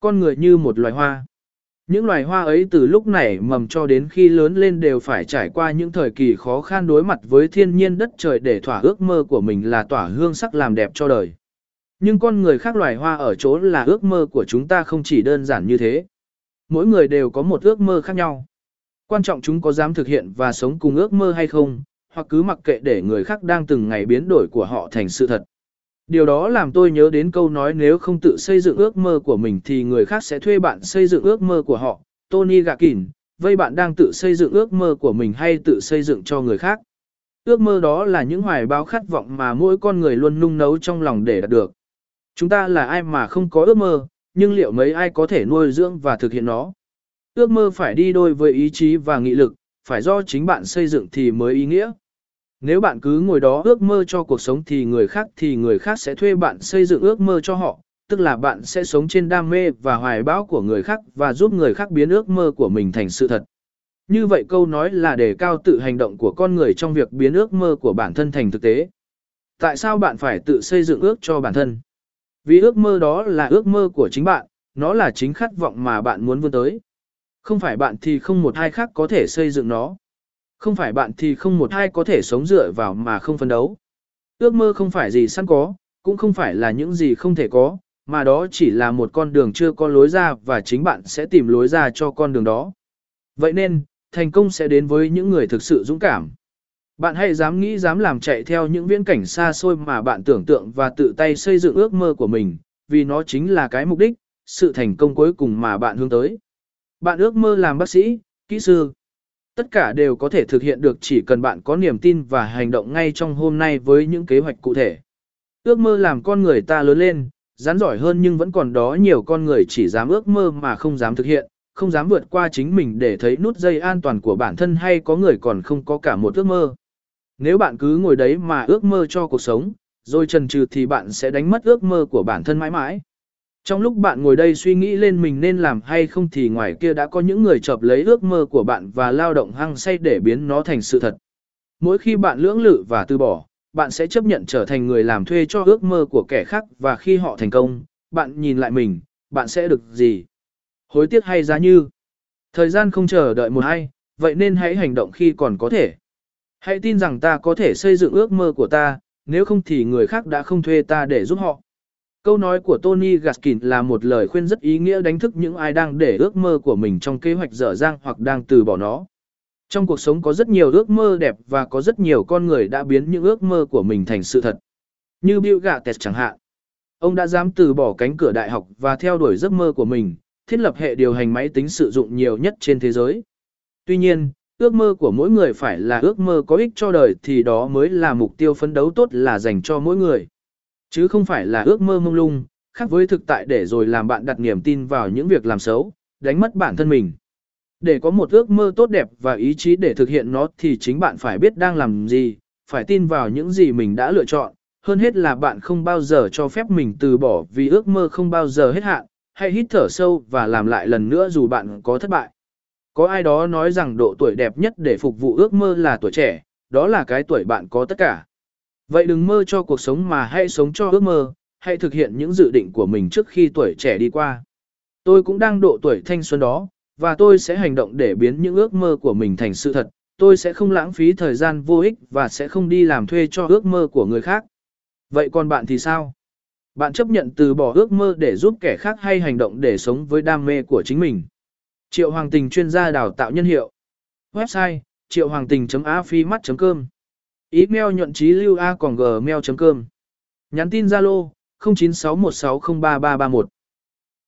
Con người như một loài hoa. Những loài hoa ấy từ lúc nảy mầm cho đến khi lớn lên đều phải trải qua những thời kỳ khó khăn đối mặt với thiên nhiên đất trời để thỏa ước mơ của mình là tỏa hương sắc làm đẹp cho đời. Nhưng con người khác loài hoa ở chỗ là ước mơ của chúng ta không chỉ đơn giản như thế. Mỗi người đều có một ước mơ khác nhau. Quan trọng chúng có dám thực hiện và sống cùng ước mơ hay không, hoặc cứ mặc kệ để người khác đang từng ngày biến đổi của họ thành sự thật. Điều đó làm tôi nhớ đến câu nói nếu không tự xây dựng ước mơ của mình thì người khác sẽ thuê bạn xây dựng ước mơ của họ. Tony Gakin, vây bạn đang tự xây dựng ước mơ của mình hay tự xây dựng cho người khác? Ước mơ đó là những hoài bão khát vọng mà mỗi con người luôn nung nấu trong lòng để đạt được. Chúng ta là ai mà không có ước mơ, nhưng liệu mấy ai có thể nuôi dưỡng và thực hiện nó? Ước mơ phải đi đôi với ý chí và nghị lực, phải do chính bạn xây dựng thì mới ý nghĩa. Nếu bạn cứ ngồi đó ước mơ cho cuộc sống thì người khác thì người khác sẽ thuê bạn xây dựng ước mơ cho họ, tức là bạn sẽ sống trên đam mê và hoài bão của người khác và giúp người khác biến ước mơ của mình thành sự thật. Như vậy câu nói là đề cao tự hành động của con người trong việc biến ước mơ của bản thân thành thực tế. Tại sao bạn phải tự xây dựng ước cho bản thân? Vì ước mơ đó là ước mơ của chính bạn, nó là chính khát vọng mà bạn muốn vươn tới. Không phải bạn thì không một ai khác có thể xây dựng nó. Không phải bạn thì không một ai có thể sống dựa vào mà không phấn đấu. Ước mơ không phải gì sẵn có, cũng không phải là những gì không thể có, mà đó chỉ là một con đường chưa có lối ra và chính bạn sẽ tìm lối ra cho con đường đó. Vậy nên, thành công sẽ đến với những người thực sự dũng cảm. Bạn hãy dám nghĩ dám làm chạy theo những viễn cảnh xa xôi mà bạn tưởng tượng và tự tay xây dựng ước mơ của mình, vì nó chính là cái mục đích, sự thành công cuối cùng mà bạn hướng tới. Bạn ước mơ làm bác sĩ, kỹ sư. Tất cả đều có thể thực hiện được chỉ cần bạn có niềm tin và hành động ngay trong hôm nay với những kế hoạch cụ thể. Ước mơ làm con người ta lớn lên, rắn giỏi hơn nhưng vẫn còn đó nhiều con người chỉ dám ước mơ mà không dám thực hiện, không dám vượt qua chính mình để thấy nút dây an toàn của bản thân hay có người còn không có cả một ước mơ. Nếu bạn cứ ngồi đấy mà ước mơ cho cuộc sống, rồi trần trừ thì bạn sẽ đánh mất ước mơ của bản thân mãi mãi. Trong lúc bạn ngồi đây suy nghĩ lên mình nên làm hay không thì ngoài kia đã có những người chợp lấy ước mơ của bạn và lao động hăng say để biến nó thành sự thật. Mỗi khi bạn lưỡng lự và từ bỏ, bạn sẽ chấp nhận trở thành người làm thuê cho ước mơ của kẻ khác và khi họ thành công, bạn nhìn lại mình, bạn sẽ được gì? Hối tiếc hay giá như? Thời gian không chờ đợi một ai, vậy nên hãy hành động khi còn có thể. Hãy tin rằng ta có thể xây dựng ước mơ của ta, nếu không thì người khác đã không thuê ta để giúp họ. Câu nói của Tony Gaskin là một lời khuyên rất ý nghĩa đánh thức những ai đang để ước mơ của mình trong kế hoạch dở dang hoặc đang từ bỏ nó. Trong cuộc sống có rất nhiều ước mơ đẹp và có rất nhiều con người đã biến những ước mơ của mình thành sự thật. Như Bill Gates chẳng hạn. Ông đã dám từ bỏ cánh cửa đại học và theo đuổi giấc mơ của mình, thiết lập hệ điều hành máy tính sử dụng nhiều nhất trên thế giới. Tuy nhiên, ước mơ của mỗi người phải là ước mơ có ích cho đời thì đó mới là mục tiêu phấn đấu tốt là dành cho mỗi người. Chứ không phải là ước mơ mông lung, khác với thực tại để rồi làm bạn đặt niềm tin vào những việc làm xấu, đánh mất bản thân mình. Để có một ước mơ tốt đẹp và ý chí để thực hiện nó thì chính bạn phải biết đang làm gì, phải tin vào những gì mình đã lựa chọn, hơn hết là bạn không bao giờ cho phép mình từ bỏ vì ước mơ không bao giờ hết hạn, hãy hít thở sâu và làm lại lần nữa dù bạn có thất bại. Có ai đó nói rằng độ tuổi đẹp nhất để phục vụ ước mơ là tuổi trẻ, đó là cái tuổi bạn có tất cả. Vậy đừng mơ cho cuộc sống mà hãy sống cho ước mơ, hãy thực hiện những dự định của mình trước khi tuổi trẻ đi qua. Tôi cũng đang độ tuổi thanh xuân đó, và tôi sẽ hành động để biến những ước mơ của mình thành sự thật. Tôi sẽ không lãng phí thời gian vô ích và sẽ không đi làm thuê cho ước mơ của người khác. Vậy còn bạn thì sao? Bạn chấp nhận từ bỏ ước mơ để giúp kẻ khác hay hành động để sống với đam mê của chính mình? Triệu Hoàng Tình chuyên gia đào tạo nhân hiệu. Website triệu hoàng tình.afimat.com Email nhuận trí lưu a còn gmail.com Nhắn tin Zalo 0961603331.